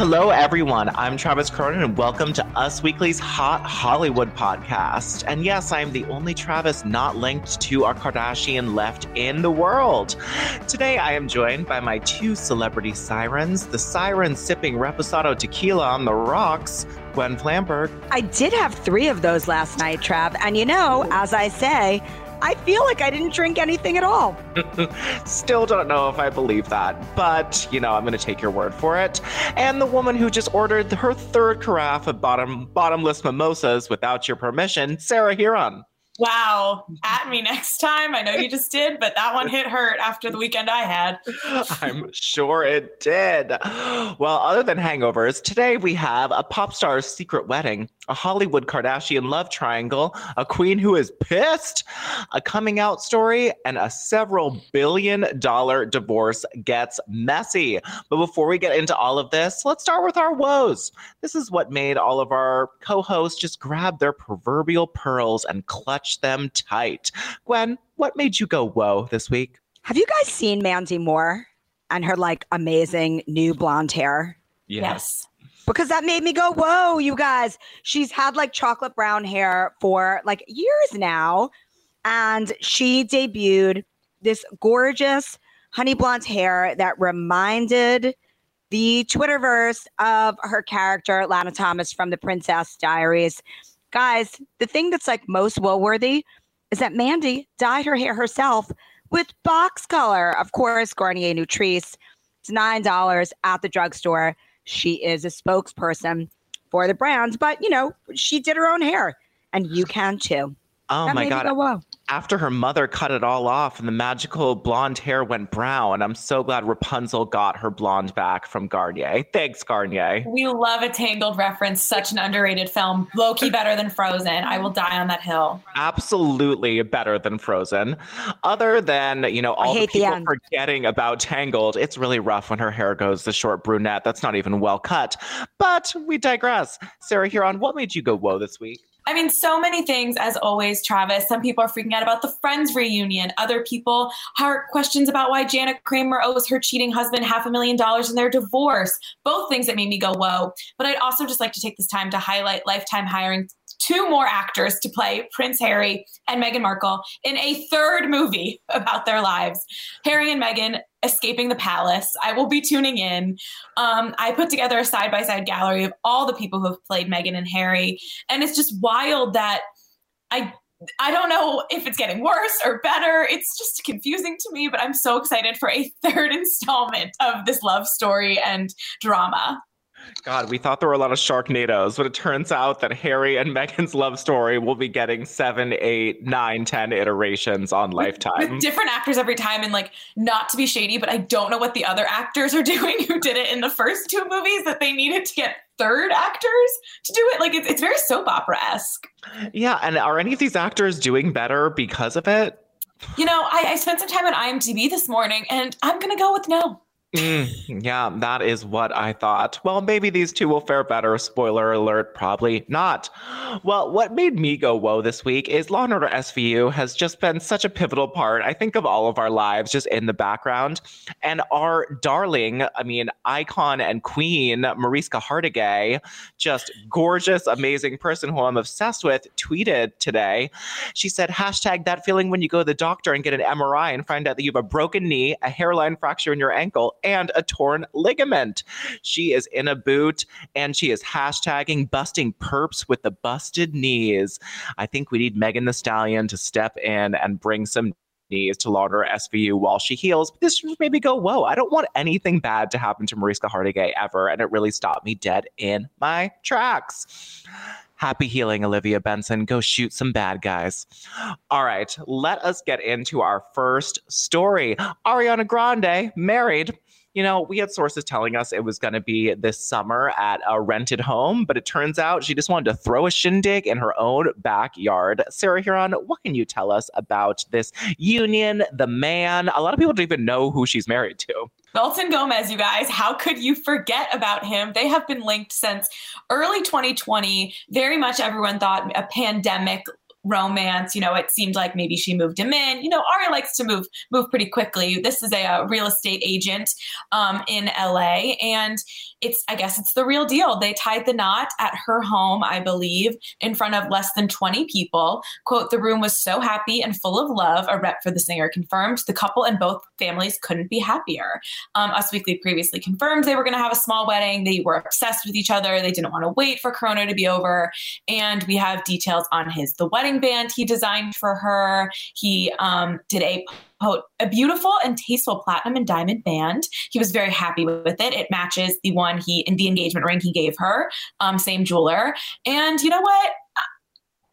Hello, everyone. I'm Travis Cronin, and welcome to Us Weekly's Hot Hollywood podcast. And yes, I am the only Travis not linked to our Kardashian left in the world. Today, I am joined by my two celebrity sirens, the siren sipping Reposado tequila on the rocks, Gwen Flamberg. I did have three of those last night, Trav. And you know, as I say, I feel like I didn't drink anything at all. Still don't know if I believe that, but you know, I'm going to take your word for it. And the woman who just ordered her third carafe of bottom bottomless mimosas without your permission, Sarah Hearon. Wow. At me next time. I know you just did, but that one hit hurt after the weekend I had. I'm sure it did. Well, other than hangovers, today we have a pop star's secret wedding, a Hollywood Kardashian love triangle, a queen who is pissed, a coming out story, and a several billion dollar divorce gets messy. But before we get into all of this, let's start with our woes. This is what made all of our co hosts just grab their proverbial pearls and clutch them tight. Gwen, what made you go whoa this week? Have you guys seen Mandy Moore and her like amazing new blonde hair? Yes. Because that made me go, whoa, you guys. She's had like chocolate brown hair for like years now. And she debuted this gorgeous honey blonde hair that reminded the Twitterverse of her character, Lana Thomas from the Princess Diaries. Guys, the thing that's like most woe worthy is that Mandy dyed her hair herself with box color. Of course, Garnier Nutrisse. It's $9 at the drugstore. She is a spokesperson for the brand, but you know, she did her own hair and you can too. Oh That my God. go. After her mother cut it all off and the magical blonde hair went brown, I'm so glad Rapunzel got her blonde back from Garnier. Thanks, Garnier. We love a Tangled reference, such an underrated film. Loki better than Frozen. I will die on that hill. Absolutely better than Frozen. Other than, you know, all the hate the people end. forgetting about Tangled, it's really rough when her hair goes the short brunette. That's not even well cut. But we digress. Sarah Hearon, what made you go whoa this week? I mean, so many things, as always, Travis. Some people are freaking out about the Friends reunion. Other people have questions about why Jana Kramer owes her cheating husband half a million dollars in their divorce. Both things that made me go, whoa. But I'd also just like to take this time to highlight Lifetime hiring two more actors to play Prince Harry and Meghan Markle in a third movie about their lives. Harry and Meghan escaping the palace. I will be tuning in. Um, I put together a side by side gallery of all the people who have played Meghan and Harry. And it's just wild that I. I don't know if it's getting worse or better. It's just confusing to me, but I'm so excited for a third installment of this love story and drama. God, we thought there were a lot of Sharknadoes, but it turns out that Harry and Meghan's love story will be getting seven, eight, nine, ten iterations on Lifetime. With different actors every time, and like not to be shady, but I don't know what the other actors are doing who did it in the first two movies that they needed to get third actors to do it. Like it's, it's very soap opera esque. yeah, and are any of these actors doing better because of it? You know, I, I spent some time on IMDb this morning, and I'm gonna go with no. Mm, yeah, that is what I thought. Well, maybe these two will fare better. Spoiler alert, probably not. Well, what made me go whoa this week is Law and Order SVU has just been such a pivotal part, I think, of all of our lives, just in the background. And our darling, I mean, icon and queen, Mariska Hargitay, just gorgeous, amazing person who I'm obsessed with, tweeted today. She said, hashtag that feeling when you go to the doctor and get an MRI and find out that you have a broken knee, a hairline fracture in your ankle, and a torn ligament. She is in a boot and she is hashtagging busting perps with the busted knees. I think we need Megan Thee Stallion to step in and bring some knees to Lauder SVU while she heals. This just made me go, whoa, I don't want anything bad to happen to Mariska Hargitay ever. And it really stopped me dead in my tracks. Happy healing, Olivia Benson. Go shoot some bad guys. All right, let us get into our first story. Ariana Grande married you know, we had sources telling us it was going to be this summer at a rented home, but it turns out she just wanted to throw a shindig in her own backyard. Sarah Huron, what can you tell us about this union, the man? A lot of people don't even know who she's married to. Dalton Gomez, you guys, how could you forget about him? They have been linked since early 2020. Very much everyone thought a pandemic romance. You know, it seemed like maybe she moved him in. You know, Aria likes to move move pretty quickly. This is a, a real estate agent um, in LA, and it's I guess it's the real deal. They tied the knot at her home, I believe, in front of less than 20 people. Quote, the room was so happy and full of love, a rep for the singer confirmed. The couple and both families couldn't be happier. Um, Us Weekly previously confirmed they were going to have a small wedding. They were obsessed with each other. They didn't want to wait for Corona to be over. And we have details on his the wedding band he designed for her. He um, did a a beautiful and tasteful platinum and diamond band. He was very happy with it. It matches the one he in the engagement ring he gave her, um, same jeweler. And you know what?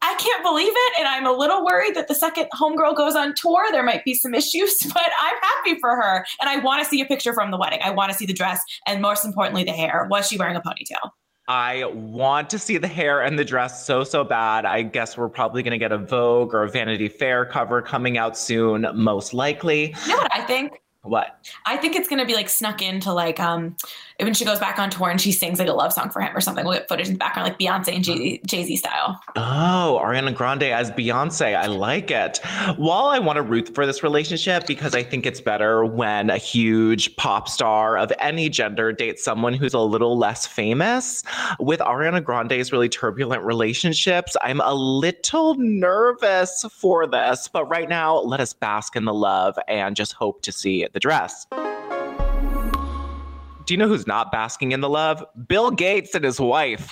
I can't believe it. And I'm a little worried that the second homegirl goes on tour, there might be some issues, but I'm happy for her. And I want to see a picture from the wedding. I want to see the dress and most importantly, the hair. Was she wearing a ponytail? I want to see the hair and the dress so, so bad. I guess we're probably going to get a Vogue or a Vanity Fair cover coming out soon, most likely. You know what I think? What? I think it's gonna be like snuck into like um when she goes back on tour and she sings like a love song for him or something. We'll get footage in the background like Beyonce and Jay Z style. Oh, Ariana Grande as Beyonce. I like it. While I want to root for this relationship because I think it's better when a huge pop star of any gender dates someone who's a little less famous. With Ariana Grande's really turbulent relationships, I'm a little nervous for this. But right now, let us bask in the love and just hope to see the dress do you know who's not basking in the love? Bill Gates and his wife.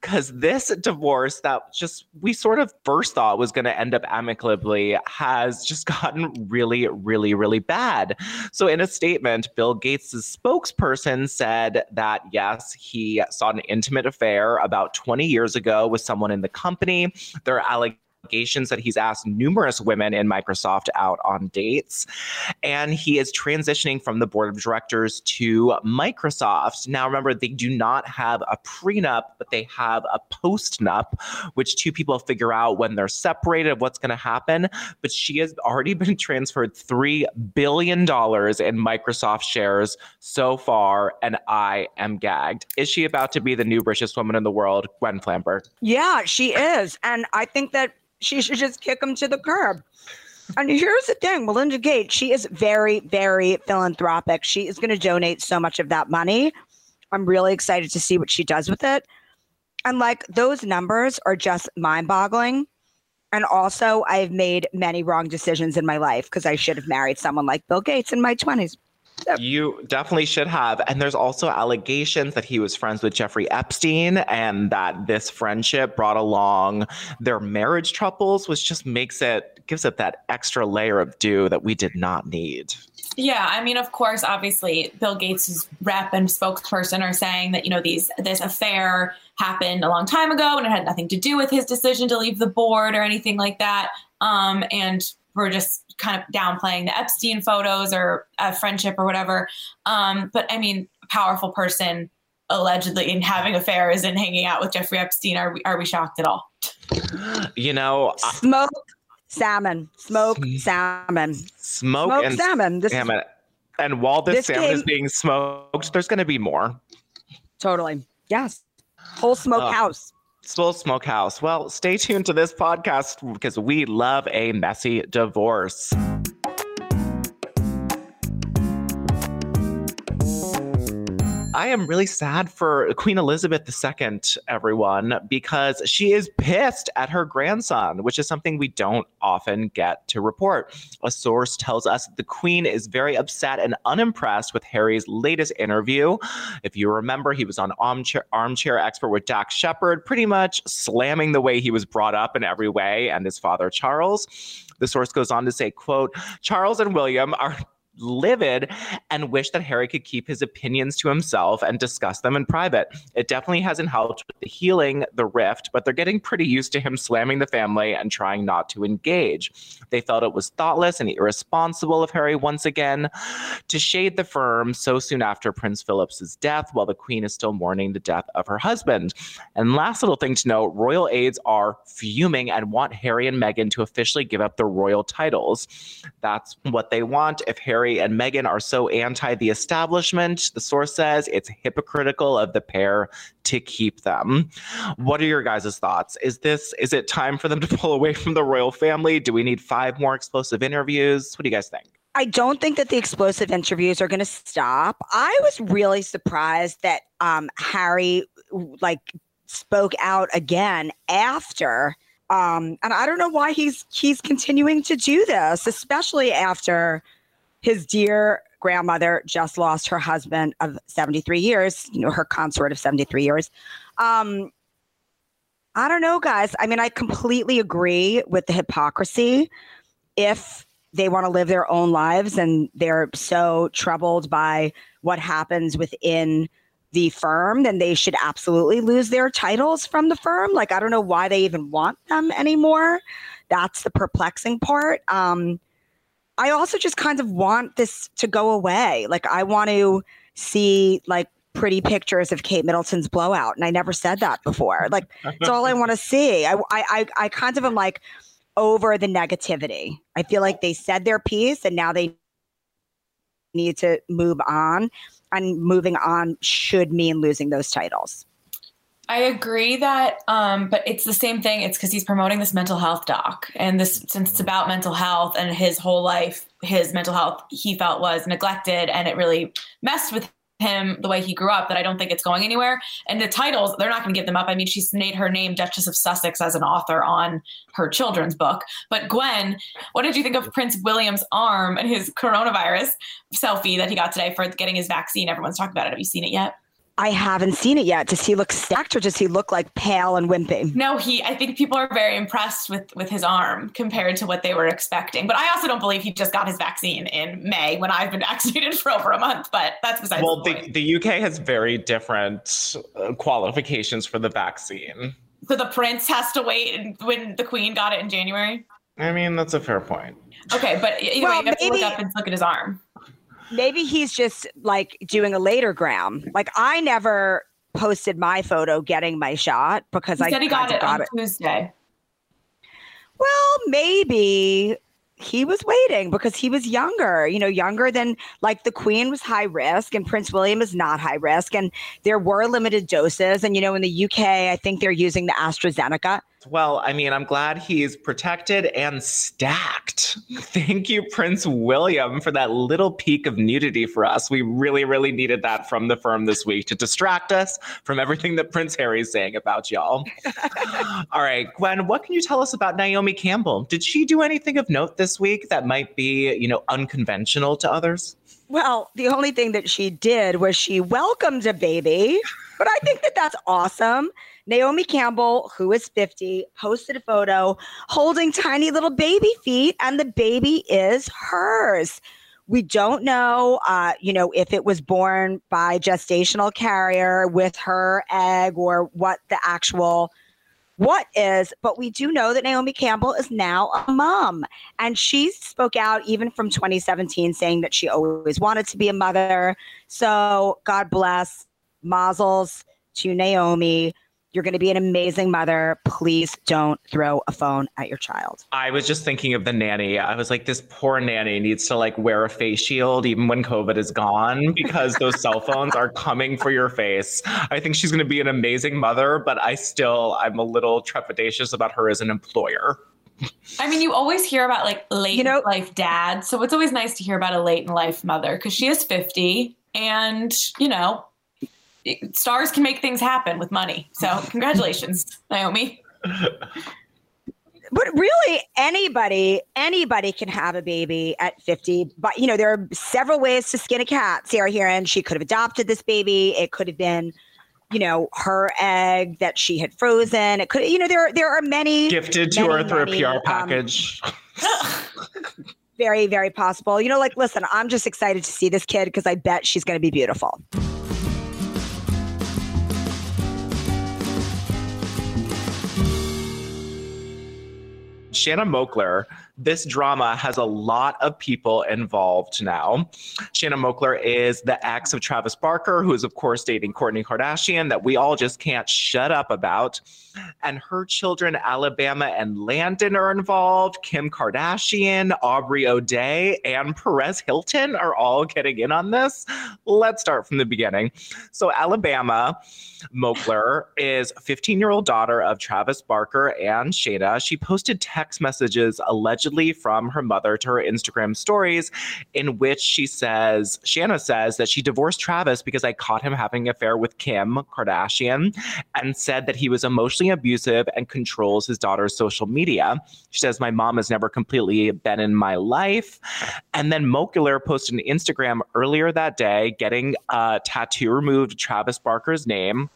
Because this divorce that just we sort of first thought was going to end up amicably has just gotten really, really, really bad. So, in a statement, Bill Gates' spokesperson said that yes, he saw an intimate affair about 20 years ago with someone in the company. There are allegations allegations that he's asked numerous women in Microsoft out on dates. And he is transitioning from the board of directors to Microsoft. Now, remember, they do not have a prenup, but they have a postnup, which two people figure out when they're separated what's going to happen. But she has already been transferred $3 billion in Microsoft shares so far, and I am gagged. Is she about to be the new richest woman in the world, Gwen Flamberg? Yeah, she is. And I think that she should just kick him to the curb. And here's the thing Melinda Gates, she is very, very philanthropic. She is going to donate so much of that money. I'm really excited to see what she does with it. And like those numbers are just mind boggling. And also, I've made many wrong decisions in my life because I should have married someone like Bill Gates in my 20s. You definitely should have. And there's also allegations that he was friends with Jeffrey Epstein and that this friendship brought along their marriage troubles, which just makes it, gives it that extra layer of dew that we did not need. Yeah, I mean, of course, obviously, Bill Gates' rep and spokesperson are saying that you know these this affair happened a long time ago and it had nothing to do with his decision to leave the board or anything like that. Um, and we're just kind of downplaying the Epstein photos or a friendship or whatever. Um, but I mean, a powerful person allegedly in having affairs and hanging out with Jeffrey Epstein. Are we, are we shocked at all? You know, smoke salmon, smoke salmon, smoke smoke and salmon. This salmon. And while this, This salmon game- is being smoked, there's going to be more. Totally. Yes. Whole smokehouse. Soul Smokehouse. Well, stay tuned to this podcast because we love a messy divorce. I am really sad for Queen Elizabeth II, everyone, because she is pissed at her grandson, which is something we don't often get to report. A source tells us the Queen is very upset and unimpressed with Harry's latest interview. If you remember, he was on Armchair, Armchair Expert with Dax Shepard, pretty much slamming the way he was brought up in every way and his father, Charles. The source goes on to say, quote, Charles and William are livid and wish that Harry could keep his opinions to himself and discuss them in private. It definitely hasn't helped with the healing the rift, but they're getting pretty used to him slamming the family and trying not to engage. They felt it was thoughtless and irresponsible of Harry once again to shade the firm so soon after Prince Philip's death while the Queen is still mourning the death of her husband. And last little thing to note, royal aides are fuming and want Harry and Meghan to officially give up their royal titles. That's what they want. If Harry and Meghan are so anti the establishment, the source says it's hypocritical of the pair to keep them. What are your guys' thoughts? Is this is it time for them to pull away from the royal family? Do we need five more explosive interviews? What do you guys think? I don't think that the explosive interviews are going to stop. I was really surprised that um, Harry like spoke out again after um, and I don't know why he's he's continuing to do this, especially after his dear grandmother just lost her husband of 73 years, you know, her consort of 73 years. Um, I don't know, guys. I mean, I completely agree with the hypocrisy. If they want to live their own lives and they're so troubled by what happens within the firm, then they should absolutely lose their titles from the firm. Like, I don't know why they even want them anymore. That's the perplexing part. Um, I also just kind of want this to go away. Like, I want to see like pretty pictures of Kate Middleton's blowout, and I never said that before. Like, that's all I want to see. I, I, I, I kind of am like over the negativity. I feel like they said their piece, and now they need to move on. And moving on should mean losing those titles. I agree that, um, but it's the same thing. It's because he's promoting this mental health doc, and this since it's about mental health and his whole life, his mental health he felt was neglected, and it really messed with him the way he grew up. That I don't think it's going anywhere. And the titles, they're not going to give them up. I mean, she's made her name Duchess of Sussex as an author on her children's book. But Gwen, what did you think of Prince William's arm and his coronavirus selfie that he got today for getting his vaccine? Everyone's talking about it. Have you seen it yet? I haven't seen it yet. Does he look stacked or does he look like pale and wimpy? No, he. I think people are very impressed with with his arm compared to what they were expecting. But I also don't believe he just got his vaccine in May when I've been vaccinated for over a month. But that's besides Well, the the, point. the UK has very different uh, qualifications for the vaccine. so the prince has to wait when the queen got it in January. I mean, that's a fair point. Okay, but either Well, you have to look up and look at his arm. Maybe he's just like doing a later gram. Like I never posted my photo getting my shot because He I said he got it on Tuesday. Well, maybe he was waiting because he was younger, you know, younger than like the queen was high risk and Prince William is not high risk. And there were limited doses. And, you know, in the UK, I think they're using the AstraZeneca. Well, I mean, I'm glad he's protected and stacked. Thank you, Prince William, for that little peek of nudity for us. We really, really needed that from the firm this week to distract us from everything that Prince Harry's saying about y'all. All right, Gwen, what can you tell us about Naomi Campbell? Did she do anything of note this week that might be, you know, unconventional to others? Well, the only thing that she did was she welcomed a baby, but I think that that's awesome. Naomi Campbell, who is 50, posted a photo holding tiny little baby feet, and the baby is hers. We don't know, uh, you know, if it was born by gestational carrier with her egg or what the actual what is, but we do know that Naomi Campbell is now a mom. And she spoke out even from 2017 saying that she always wanted to be a mother. So God bless Mazel's to Naomi. You're going to be an amazing mother. Please don't throw a phone at your child. I was just thinking of the nanny. I was like, this poor nanny needs to like wear a face shield even when COVID is gone because those cell phones are coming for your face. I think she's going to be an amazing mother, but I still, I'm a little trepidatious about her as an employer. I mean, you always hear about like late you know, life dad. So it's always nice to hear about a late in life mother because she is 50 and, you know, stars can make things happen with money. So congratulations, Naomi. But really, anybody, anybody can have a baby at 50. But, you know, there are several ways to skin a cat. Sarah Hearon, she could have adopted this baby. It could have been, you know, her egg that she had frozen. It could, you know, there, there are many. Gifted to many, her through many, a PR package. Um, very, very possible. You know, like, listen, I'm just excited to see this kid because I bet she's going to be beautiful. Shanna Moakler, this drama has a lot of people involved now. Shanna Moakler is the ex of Travis Barker, who is, of course, dating Kourtney Kardashian, that we all just can't shut up about. And her children, Alabama and Landon, are involved. Kim Kardashian, Aubrey O'Day, and Perez Hilton are all getting in on this. Let's start from the beginning. So, Alabama Moakler is a 15 year old daughter of Travis Barker and Shanna. She posted text messages allegedly from her mother to her Instagram stories, in which she says, Shanna says that she divorced Travis because I caught him having an affair with Kim Kardashian and said that he was emotionally abusive and controls his daughter's social media. She says, My mom has never completely been in my life. And then Moakler posted an Instagram earlier that day getting a tattoo removed Travis Barker's name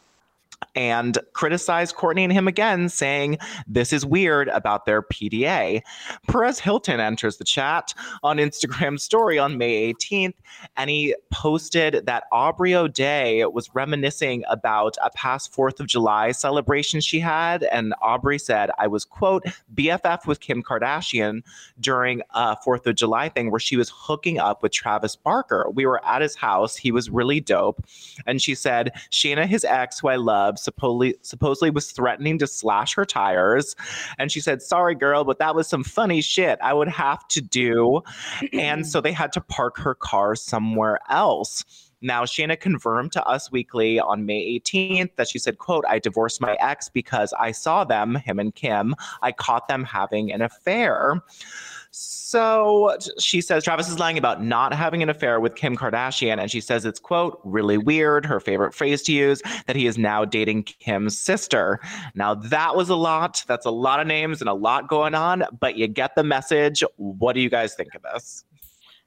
and criticized Kourtney and him again, saying this is weird about their PDA. Perez Hilton enters the chat on Instagram story on May 18th, and he posted that Aubrey O'Day was reminiscing about a past 4th of July celebration she had. And Aubrey said, I was, quote, BFF with Kim Kardashian during a 4th of July thing where she was hooking up with Travis Barker. We were at his house. He was really dope. And she said, Shanna, his ex, who I love, supposedly supposedly was threatening to slash her tires. And she said, Sorry, girl, but that was some funny shit I would have to do. and so they had to park her car somewhere else. Now, Shanna confirmed to Us Weekly on May 18th that she said, quote, I divorced my ex because I saw them, him and Kim. I caught them having an affair. So she says Travis is lying about not having an affair with Kim Kardashian. And she says it's, quote, really weird, her favorite phrase to use, that he is now dating Kim's sister. Now, that was a lot. That's a lot of names and a lot going on, but you get the message. What do you guys think of this?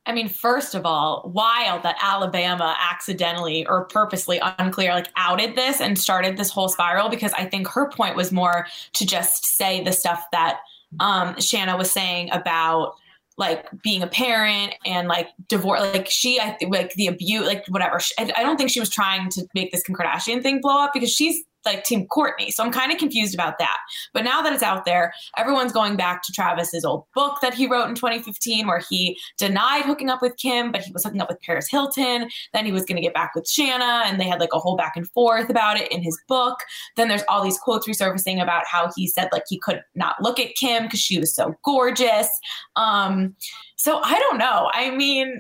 I mean, first of all, wild that Alabama accidentally or purposely unclear, like outed this and started this whole spiral because I think her point was more to just say the stuff that um, Shanna was saying about like being a parent and like divorce like she i like the abuse like whatever. I don't think she was trying to make this kim kardashian thing blow up because she's like Team Kourtney. So I'm kind of confused about that. But now that it's out there, everyone's going back to Travis's old book that he wrote in 2015, where he denied hooking up with Kim, but he was hooking up with Paris Hilton. Then he was going to get back with Shanna, and they had like a whole back and forth about it in his book. Then there's all these quotes resurfacing about how he said like he could not look at Kim because she was so gorgeous. Um, so I don't know. I mean,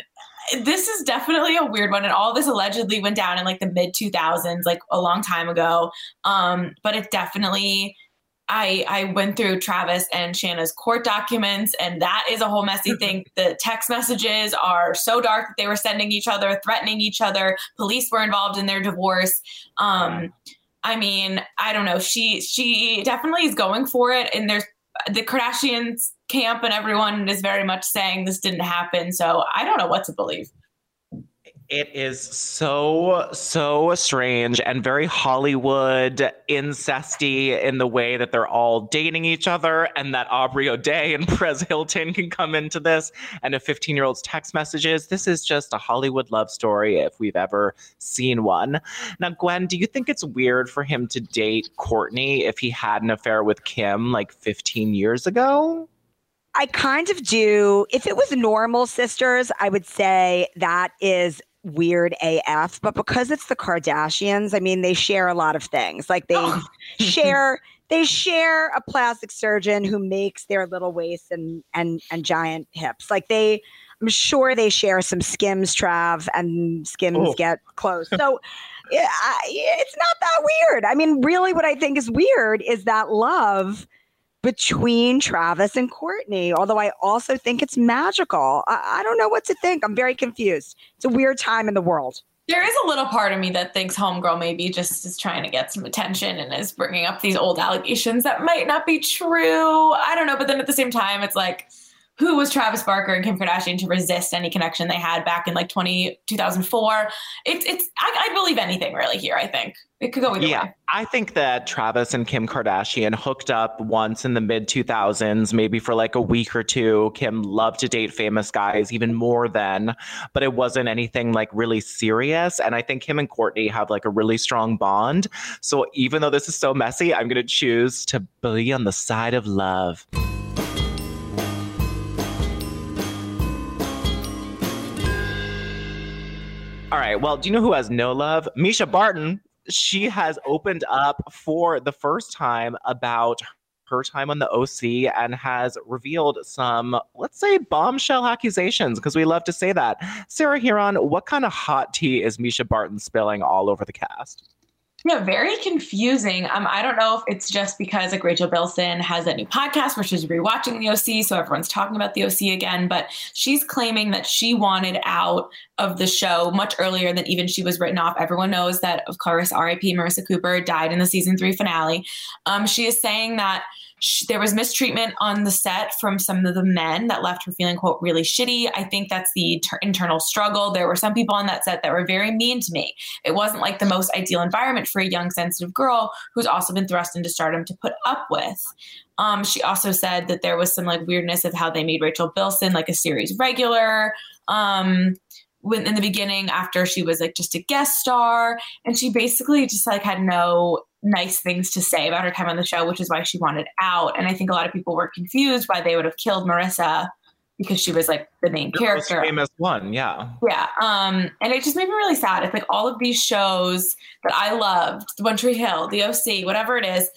this is definitely a weird one and all this allegedly went down in like the mid 2000s like a long time ago um but it definitely I I went through Travis and Shanna's court documents, and that is a whole messy thing. The text messages are so dark that they were sending each other, threatening each other. Police were involved in their divorce. Um, I mean, I don't know. She she definitely is going for it, and there's the Kardashians camp and everyone is very much saying this didn't happen. So I don't know what to believe. It is so, so strange and very Hollywood incesty in the way that they're all dating each other and that Aubrey O'Day and Perez Hilton can come into this and a 15 year old's text messages. This is just a Hollywood love story if we've ever seen one. Now, Gwen, do you think it's weird for him to date Kourtney if he had an affair with Kim like 15 years ago? I kind of do. If it was normal sisters, I would say that is weird AF, but because it's the Kardashians, I mean, they share a lot of things. Like they oh. share they share a plastic surgeon who makes their little waists and and and giant hips. Like they I'm sure they share some skims, Trav, and skims oh. get close. So yeah, it's not that weird. I mean, really, what I think is weird is that love between Travis and Kourtney, Although I also think it's magical. I, I don't know what to think. I'm very confused. It's a weird time in the world. There is a little part of me that thinks Homegirl maybe just is trying to get some attention and is bringing up these old allegations that might not be true. I don't know. But then at the same time, it's like, who was Travis Barker and Kim Kardashian to resist any connection they had back in like 20, 2004? It, it's, I, I believe anything really here, I think. It could go either yeah, way. I think that Travis and Kim Kardashian hooked up once in the mid 2000s, maybe for like a week or two. Kim loved to date famous guys even more then, but it wasn't anything like really serious. And I think him and Kourtney have like a really strong bond. So even though this is so messy, I'm going to choose to be on the side of love. All right. Well, do you know who has no love? Mischa Barton. She has opened up for the first time about her time on the OC and has revealed some, let's say, bombshell accusations, because we love to say that. Sarah Hearon, what kind of hot tea is Mischa Barton spilling all over the cast? Yeah, very confusing. Um, I don't know if it's just because like Rachel Bilson has that new podcast where she's rewatching the OC, so everyone's talking about the OC again. But she's claiming that she wanted out of the show much earlier than even she was written off. Everyone knows that, of course, R.I.P. Marissa Cooper died in the season three finale. Um, she is saying that she, there was mistreatment on the set from some of the men that left her feeling quote really shitty. I think that's the ter- internal struggle. There were some people on that set that were very mean to me. It wasn't like the most ideal environment for a young sensitive girl who's also been thrust into stardom to put up with. Um, she also said that there was some like weirdness of how they made rachel bilson like a series regular um, when in the beginning after she was like just a guest star. And she basically just like had no nice things to say about her time on the show, which is why she wanted out. And I think a lot of people were confused why they would have killed Marissa because she was like the main the character. famous one, yeah. Yeah. Um, and it just made me really sad. It's like all of these shows that I loved, The One Tree Hill, The OC, whatever it is,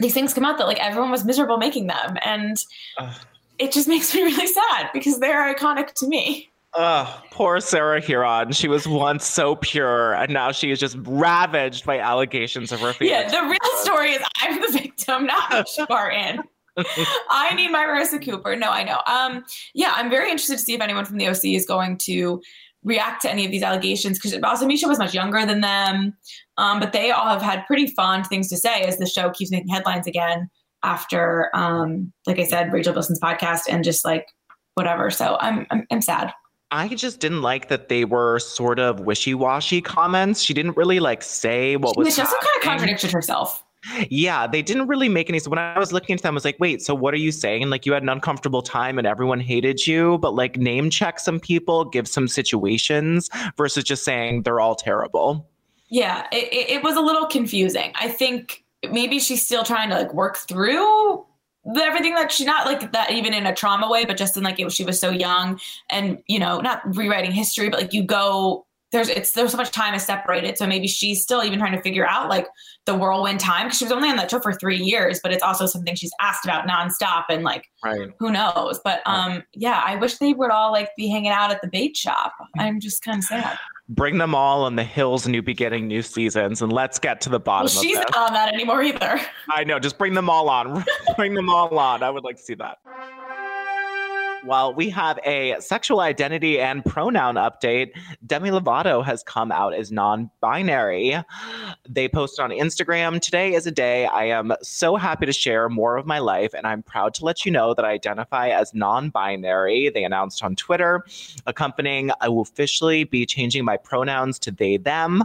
these things come out that like everyone was miserable making them. And it just makes me really sad because they're iconic to me. Oh, poor Sarah Hearon. She was once so pure, and now she is just ravaged by allegations of her. Yeah, the real story is I'm the victim, not Spartan. I need my Marissa Cooper. No, I know. Um, yeah, I'm very interested to see if anyone from the OC is going to react to any of these allegations because also Mischa was much younger than them. Um, but they all have had pretty fond things to say as the show keeps making headlines again after, um, like I said, Rachel Bilson's podcast and just like whatever. So I'm, I'm, I'm sad. I just didn't like that they were sort of wishy-washy comments. She didn't really like say what was. She also kind of contradicted herself. Yeah, they didn't really make any. So when I was looking into them, I was like, wait, so what are you saying? Like you had an uncomfortable time and everyone hated you, but like name check some people, give some situations versus just saying they're all terrible. Yeah, it, it was a little confusing. I think maybe she's still trying to like work through everything that she not like that even in a trauma way but just in like it, she was so young and you know not rewriting history but like you go there's it's there's so much time is separated. So maybe she's still even trying to figure out like the whirlwind time because she was only on that show for three years but it's also something she's asked about nonstop and like right. who knows? But um yeah i wish they would all like be hanging out at the bait shop. I'm just kind of sad bring them all on the hills new beginning new seasons and let's get to the bottom well, she's not on that anymore either. I know just bring them all on. Bring them all on. I would like to see that well, we have a sexual identity and pronoun update. Demi Lovato has come out as non binary. They posted on Instagram Today is a day I am so happy to share more of my life, and I'm proud to let you know that I identify as non binary. They announced on Twitter, accompanying, I will officially be changing my pronouns to they, them.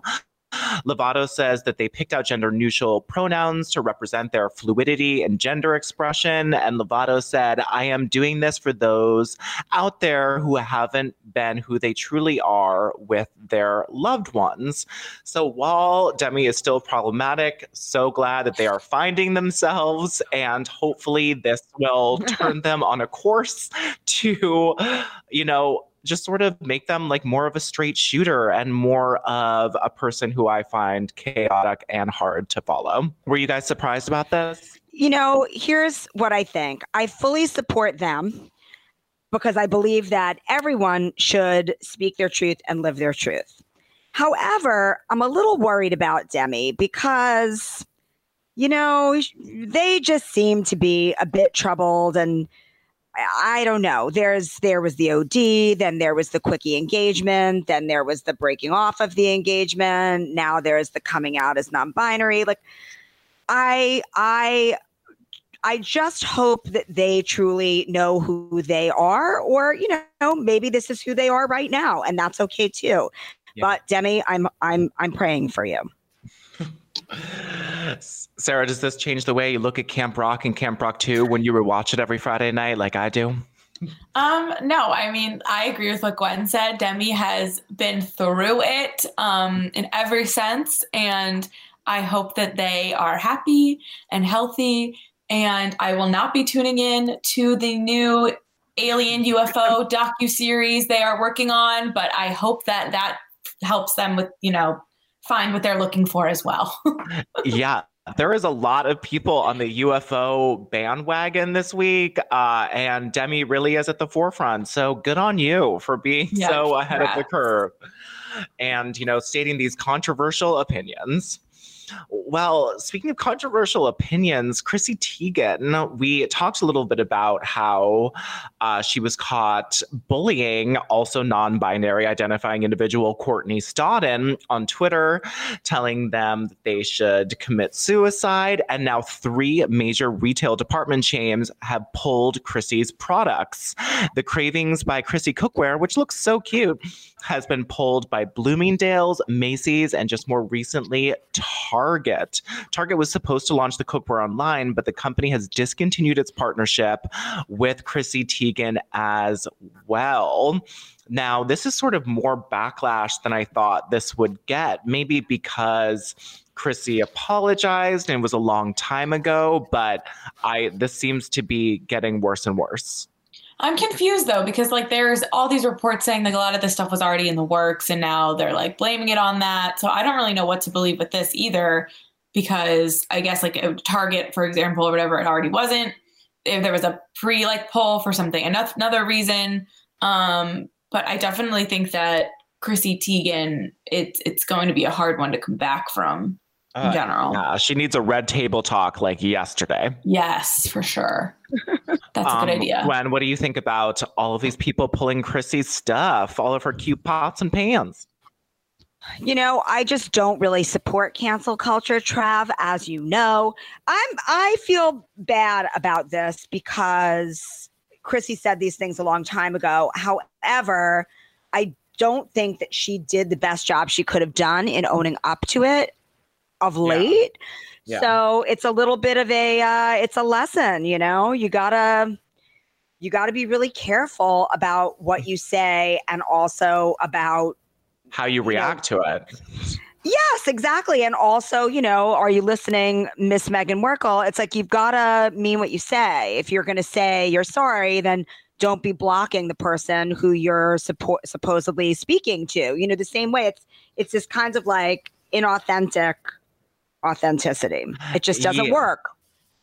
Lovato says that they picked out gender neutral pronouns to represent their fluidity and gender expression. And Lovato said, I am doing this for those out there who haven't been who they truly are with their loved ones. So while Demi is still problematic, so glad that they are finding themselves. And hopefully, this will turn them on a course to, you know, just sort of make them like more of a straight shooter and more of a person who I find chaotic and hard to follow. Were you guys surprised about this? You know, here's what I think I fully support them because I believe that everyone should speak their truth and live their truth. However, I'm a little worried about Demi because, you know, they just seem to be a bit troubled and I don't know. There's there was the OD, then there was the quickie engagement, then there was the breaking off of the engagement. Now there's the coming out as non-binary. Like I I I just hope that they truly know who they are, or you know, maybe this is who they are right now, and that's okay too. Yeah. But Demi, I'm I'm I'm praying for you. Sarah, does this change the way you look at Camp Rock and Camp Rock 2 when you rewatch it every Friday night like I do? Um, no, I mean, I agree with what Gwen said. Demi has been through it um, in every sense. And I hope that they are happy and healthy. And I will not be tuning in to the new alien UFO docu series they are working on, but I hope that that helps them with, you know, find what they're looking for as well. yeah. There is a lot of people on the UFO bandwagon this week, uh, and Demi really is at the forefront. So good on you for being yeah, so ahead of the curve and, you know, stating these controversial opinions. Well, speaking of controversial opinions, Chrissy Teigen, we talked a little bit about how uh, she was caught bullying also non binary identifying individual Courtney Stodden on Twitter, telling them that they should commit suicide. And now three major retail department chains have pulled Chrissy's products. The Cravings by Chrissy Cookware, which looks so cute, has been pulled by Bloomingdale's, Macy's, and just more recently, Target. Target Target was supposed to launch the cookware online, but the company has discontinued its partnership with Chrissy Teigen as well. Now, this is sort of more backlash than I thought this would get, maybe because Chrissy apologized and it was a long time ago, but I this seems to be getting worse and worse. I'm confused though because like there's all these reports saying like a lot of this stuff was already in the works and now they're like blaming it on that. So I don't really know what to believe with this either because I guess like a Target for example or whatever it already wasn't. If there was a pre like pull for something another reason, um, but I definitely think that Chrissy Teigen it's it's going to be a hard one to come back from in uh, general. Yeah, she needs a red table talk like yesterday. Yes, for sure. That's a good um, idea. Gwen, what do you think about all of these people pulling Chrissy's stuff, all of her cute pots and pans? You know, I just don't really support cancel culture, Trav, as you know. I'm I feel bad about this because Chrissy said these things a long time ago. However, I don't think that she did the best job she could have done in owning up to it of late. Yeah. Yeah. So it's a little bit of a uh, it's a lesson, you know. You gotta you gotta be really careful about what you say and also about how you react you know, to it. Yes, exactly. And also, you know, are you listening, Miss Meghan Markle? It's like you've got to mean what you say. If you're to say you're sorry, then don't be blocking the person who you're suppo- supposedly speaking to. You know, the same way it's it's this kind of like inauthentic authenticity. It just doesn't yeah. work.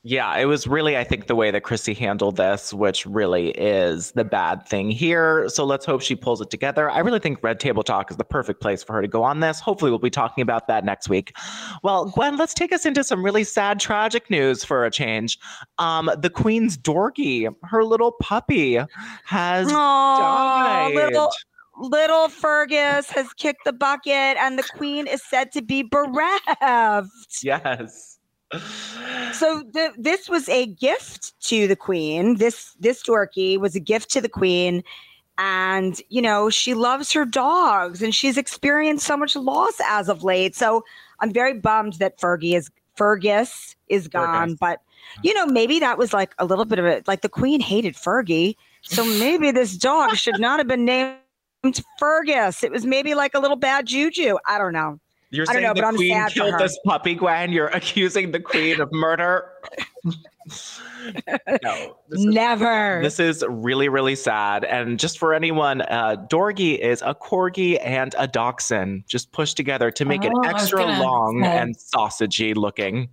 Yeah, it was really, I think, the way that Chrissy handled this, which really is the bad thing here. So let's hope she pulls it together. I really think Red Table Talk is the perfect place for her to go on this. Hopefully, we'll be talking about that next week. Well, Gwen, let's take us into some really sad, tragic news for a change. Um, the Queen's Dorgi, her little puppy, has Aww, died. Little- little Fergus has kicked the bucket and the queen is said to be bereft. Yes. So the, this was a gift to the queen. This this dorgi was a gift to the queen and you know she loves her dogs and she's experienced so much loss as of late. So I'm very bummed that Fergie is Fergus is gone, Fergus. but you know maybe that was like a little bit of it like the queen hated Fergie. So maybe this dog should not have been named Fergus. It was maybe like a little bad juju. I don't know. You're I don't saying know, the but I'm queen sad killed this puppy, Gwen. You're accusing the queen of murder. no, this is, Never. this is really, really sad. And just for anyone, uh, Dorgy is a corgi and a dachshund, just pushed together to make Oh, it extra gonna long say. and sausagey looking.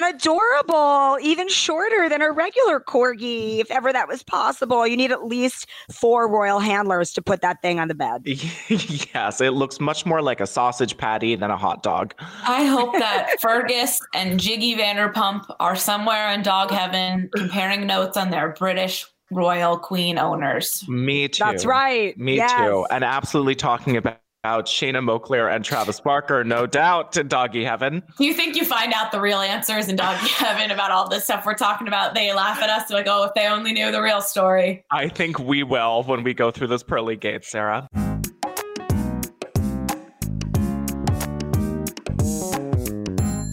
And adorable, even shorter than a regular corgi, if ever that was possible. You need at least four royal handlers to put that thing on the bed. yes, it looks much more like a sausage patty than a hot dog. I hope that Fergus and Giggy Vanderpump are somewhere in dog heaven comparing notes on their British royal queen owners. Me too. That's right. Me Yes. too. And absolutely talking about, about Shanna Moakler and Travis Barker, no doubt, in doggy heaven. You think you find out the real answers in doggy heaven about all this stuff we're talking about? They laugh at us like, oh, if they only knew the real story. I think we will when we go through those pearly gates, Sarah.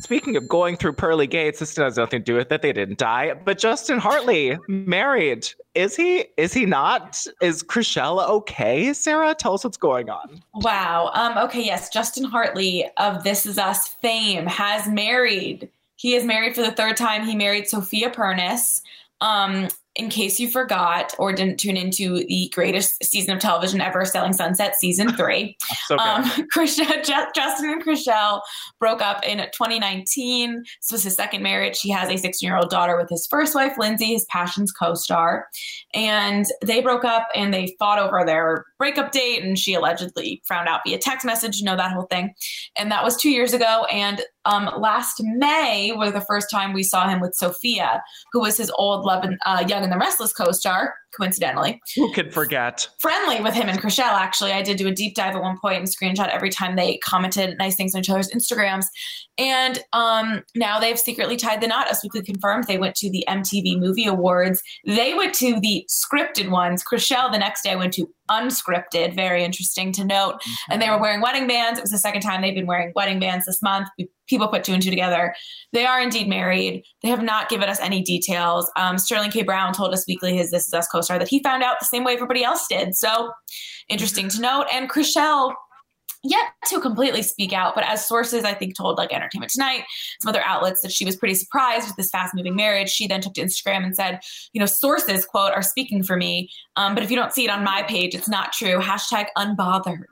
Speaking of going through pearly gates, this has nothing to do with it. They didn't die. But Justin Hartley married. Is he? Is he not? Is Chrishell okay? Sarah, tell us what's going on. Wow. Um, okay, yes, Justin Hartley of This Is Us fame has married. He is married for the third time. He married Sofia Pernas. Um, in case you forgot or didn't tune into the greatest season of television ever, Selling Sunset season three. So. Um, Chrishell, Justin and Chrishell broke up in 2019. This was his second marriage. He has a 16 year old daughter with his first wife, Lindsay, his Passions co star. And they broke up and they fought over their breakup date. And she allegedly found out via text message, you know, that whole thing. And that was two years ago. And um, last May was the first time we saw him with Sofia, who was his old Love and, uh, Young and the Restless co star, coincidentally Who could forget? friendly with him and Chrishell. Actually, I did do a deep dive at one point and screenshot every time they commented nice things on each other's Instagrams. And um, now they've secretly tied the knot. As weekly confirmed, they went to the MTV Movie Awards. They went to the scripted ones. Chrishell the next day went to unscripted. Very interesting to note. And they were wearing wedding bands. It was the second time they've been wearing wedding bands this month. People put two and two together. They are indeed married. They have not given us any details. Um, Sterling K. Brown told Us Weekly his This Is Us co-star that he found out the same way everybody else did. So interesting to note. And Chrishell yet to completely speak out, but as sources I think told like Entertainment Tonight, some other outlets that she was pretty surprised with this fast moving marriage. She then took to Instagram and said, you know, sources quote are speaking for me, um, but if you don't see it on my page, it's not true. Hashtag unbothered.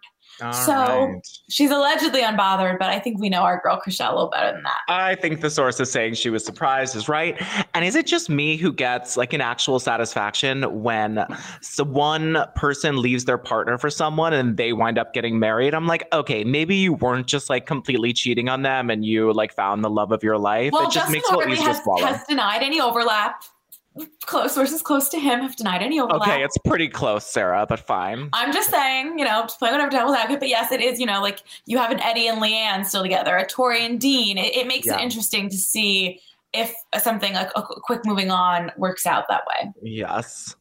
All So- right. She's allegedly unbothered, but I think we know our girl Chrishell a little better than that. I think the source is saying she was surprised is right. And is it just me who gets like an actual satisfaction when so one person leaves their partner for someone and they wind up getting married? I'm like, okay, maybe you weren't just like completely cheating on them and you like found the love of your life. Well, it just Justin makes it a little Hartley has, to swallow. has denied any overlap. Close sources close to him have denied any overlap. Okay, it's pretty close, Sarah, but fine. I'm just saying, you know, just play whatever devil's advocate. But yes, it is, you know, like you have an Eddie and LeAnn still together, a Tori and Dean. It, it makes Yeah. it interesting to see if something like a quick moving on works out that way. Yes.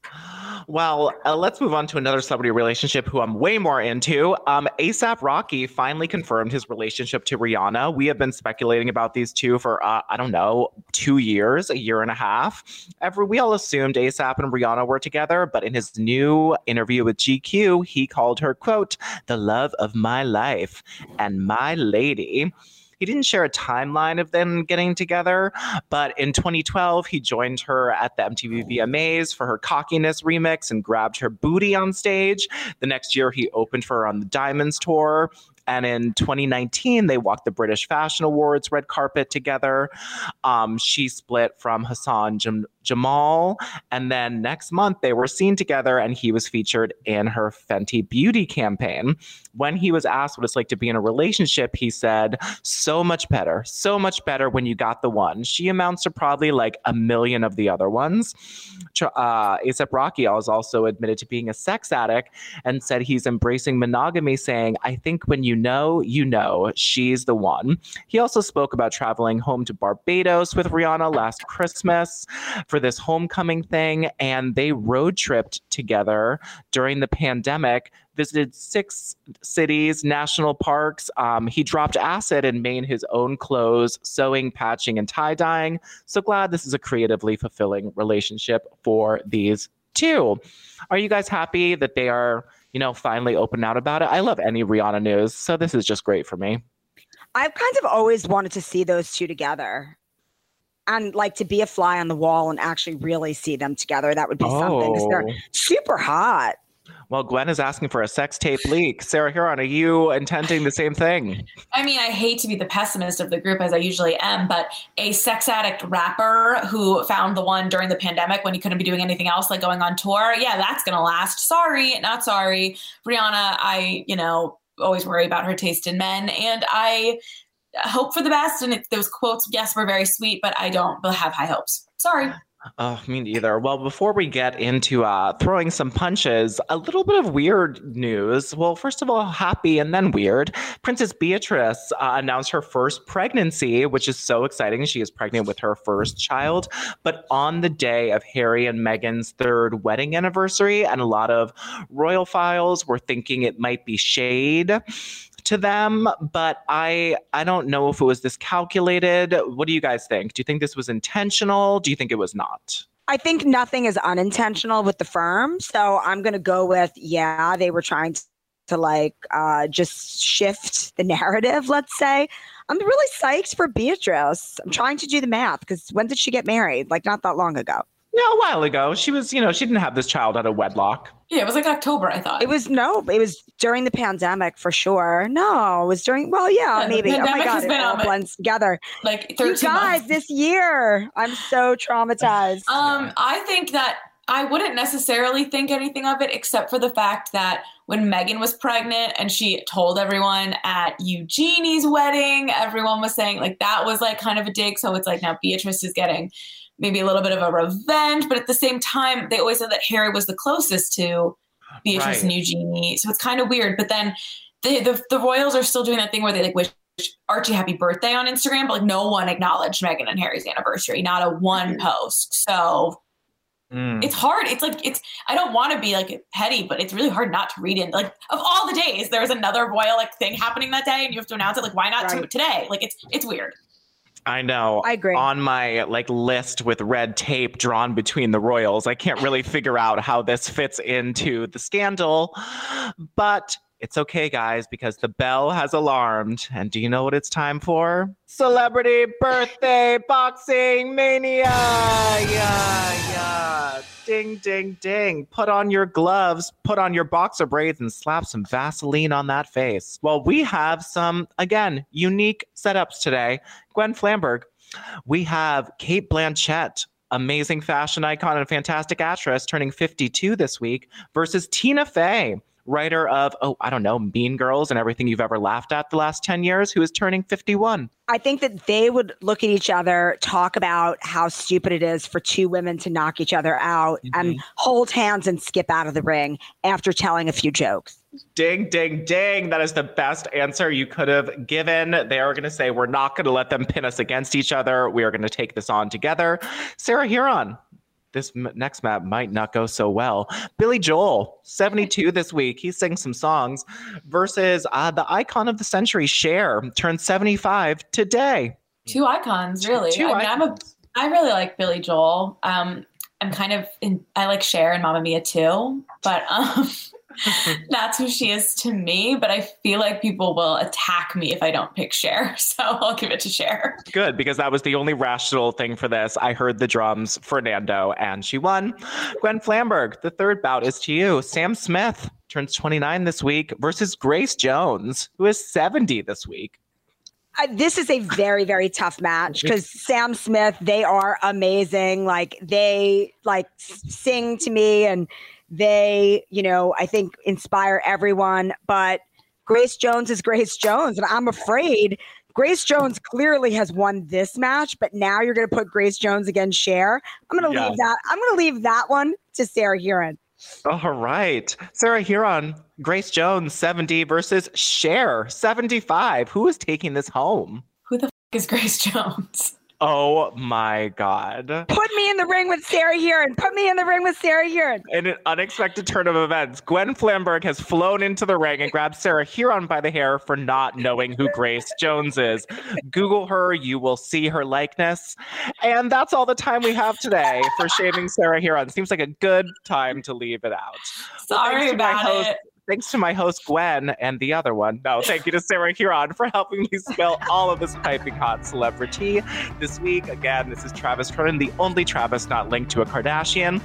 Well, uh, let's move on to another celebrity relationship who I'm way more into. Um, ASAP Rocky finally confirmed his relationship to Rihanna. We have been speculating about these two for, uh, I don't know, two years, a year and a half. Every, we all assumed ASAP and Rihanna were together, but in his new interview with GQ, he called her, quote, the love of my life and my lady. He didn't share a timeline of them getting together, but in 2012, he joined her at the MTV VMAs for her cockiness remix and grabbed her booty on stage. The next year, he opened for her on the Diamonds tour. And in 2019, they walked the British Fashion Awards red carpet together. Um, she split from Hassan Jam- Jameel. And then next month, they were seen together and he was featured in her Fenty Beauty campaign. When he was asked what it's like to be in a relationship, he said, So much better, so much better when you got the one. She amounts to probably like a million of the other ones. Uh, ASAP Rocky also admitted to being a sex addict and said he's embracing monogamy, saying, I think when you know, you know, she's the one. He also spoke about traveling home to Barbados with Rihanna last Christmas for this homecoming thing, and they road tripped together during the pandemic. Visited six cities, national parks. Um, he dropped acid and made his own clothes, sewing, patching, and tie dyeing. So glad this is a creatively fulfilling relationship for these two. Are you guys happy that they are, you know, finally open out about it. I love any Rihanna news, so this is just great for me. I've kind of always wanted to see those two together. And like to be a fly on the wall and actually really see them together. That would be something. 'cause They're Oh. super hot. Well, Gwen is asking for a sex tape leak. Sarah Hearon, are you intending the same thing? I mean, I hate to be the pessimist of the group as I usually am, but a sex addict rapper who found the one during the pandemic when he couldn't be doing anything else, like going on tour, yeah, that's gonna last. Sorry, not sorry. Rihanna, I, you know, always worry about her taste in men, and I hope for the best. And it, those quotes, yes, were very sweet, but I don't have high hopes. Sorry. Oh, me neither. Well, before we get into uh, throwing some punches, a little bit of weird news. Well, first of all, happy and then weird. Princess Beatrice uh, announced her first pregnancy, which is so exciting. She is pregnant with her first child, but on the day of Harry and Meghan's third wedding anniversary, and a lot of royal files were thinking it might be shade to them but i i don't know if it was this calculated what do you guys think do you think this was intentional do you think it was not I think nothing is unintentional with the firm. So I'm going to go with, yeah, they were trying to, to like uh, just shift the narrative, let's say. I'm really psyched for Beatrice. I'm trying to do the math because when did she get married? Like not that long ago. Yeah a while ago she was you know she didn't have this child out of wedlock Yeah, it was like October, I thought. It was no, it was during the pandemic for sure. No, it was during, well, yeah, Yeah, the maybe. Oh my pandemic God, has it been all on my- blends together. like 13 You guys, months. this year, I'm so traumatized. Um, I think that I wouldn't necessarily think anything of it except for the fact that when Meghan was pregnant and she told everyone at Eugenie's wedding, everyone was saying like that was like kind of a dig. So it's like now Beatrice is getting maybe a little bit of a revenge, but at the same time, they always said that Harry was the closest to Beatrice Right. and Eugenie. So it's kind of weird. But then the, the the Royals are still doing that thing where they like wish Archie happy birthday on Instagram, but like no one acknowledged Meghan and Harry's anniversary, not a one post. So Mm. it's hard. It's like it's. I don't want to be like petty, but it's really hard not to read in. Like of all the days, there was another royal like thing happening that day, and you have to announce it. Like why not do it today? Like it's it's weird. I know I agree. on my like list with red tape drawn between the royals i can't really figure out how this fits into the scandal but it's okay guys because the bell has alarmed and do you know what it's time for? Celebrity birthday boxing mania! Yeah yeah. Ding ding ding. Put on your gloves put on your boxer braids and slap some vaseline on that face. Well we have some again unique setups today. Gwen Flamberg we have Cate Blanchett, amazing fashion icon and fantastic actress, turning 52 this week, versus Tina Fey, writer of, oh, I don't know, Mean Girls and everything you've ever laughed at the last 10 years, who is turning 51. I think that they would look at each other, talk about how stupid it is for two women to knock each other out, mm-hmm. and hold hands and skip out of the ring after telling a few jokes. Ding, ding, ding. That is the best answer you could have given. They are going to say, we're not going to let them pin us against each other. We are going to take this on together. Sarah Hearon. This m- next map might not go so well. Billy Joel, 72 this week. He sings some songs versus uh, the icon of the century, Cher, turned 75 today. Two icons, really. Two I mean, I'm a. I really like Billy Joel. Um, I'm kind of in. I like Cher and Mamma Mia too, but um, that's who she is to me. But I feel like people will attack me if I don't pick Cher, so I'll give it to Cher. Good, because that was the only rational thing for this. I heard the drums, Fernando, and she won. Gwen Flamberg, the third bout is to you. Sam Smith turns 29 this week versus Grace Jones, who is 70 this week. I, this is a very very tough match because Sam Smith they are amazing like they like sing to me and they you know I think inspire everyone but Grace Jones is Grace Jones and I'm afraid Grace Jones clearly has won this match but now you're going to put Grace Jones against Cher I'm going to Yeah. leave that I'm going to leave that one to Sarah Hearon All right. Sarah Hearon, Grace Jones, 70 versus Cher, 75. Who is taking this home? Who the f- is Grace Jones? Oh my God. put me in the ring with Sarah Hearon put me in the ring with Sarah Hearon In an unexpected turn of events, Gwen Flamberg has flown into the ring and grabbed Sarah Hearon by the hair for not knowing who Grace Jones is. Google her, you will see her likeness. And that's all the time we have today for shaving Sarah Hearon. Seems like a good time to leave it out. Sorry thanks to my about host- it. Thanks to my host Gwen and the other one. No, thank you to Sarah Hearon for helping me spell all of this piping hot celebrity. This week, again, this is Travis Cronin, the only Travis not linked to a Kardashian,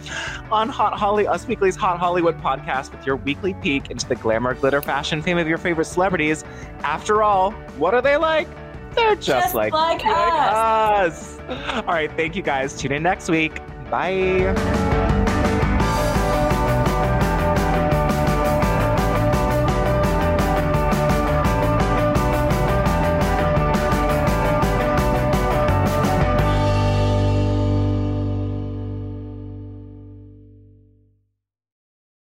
on Hot Holly, Us Weekly's Hot Hollywood podcast with your weekly peek into the glamour, glitter, fashion, fame of your favorite celebrities. After all, what are they like? They're just, Just like, like us. us. All right, thank you guys. Tune in next week. Bye.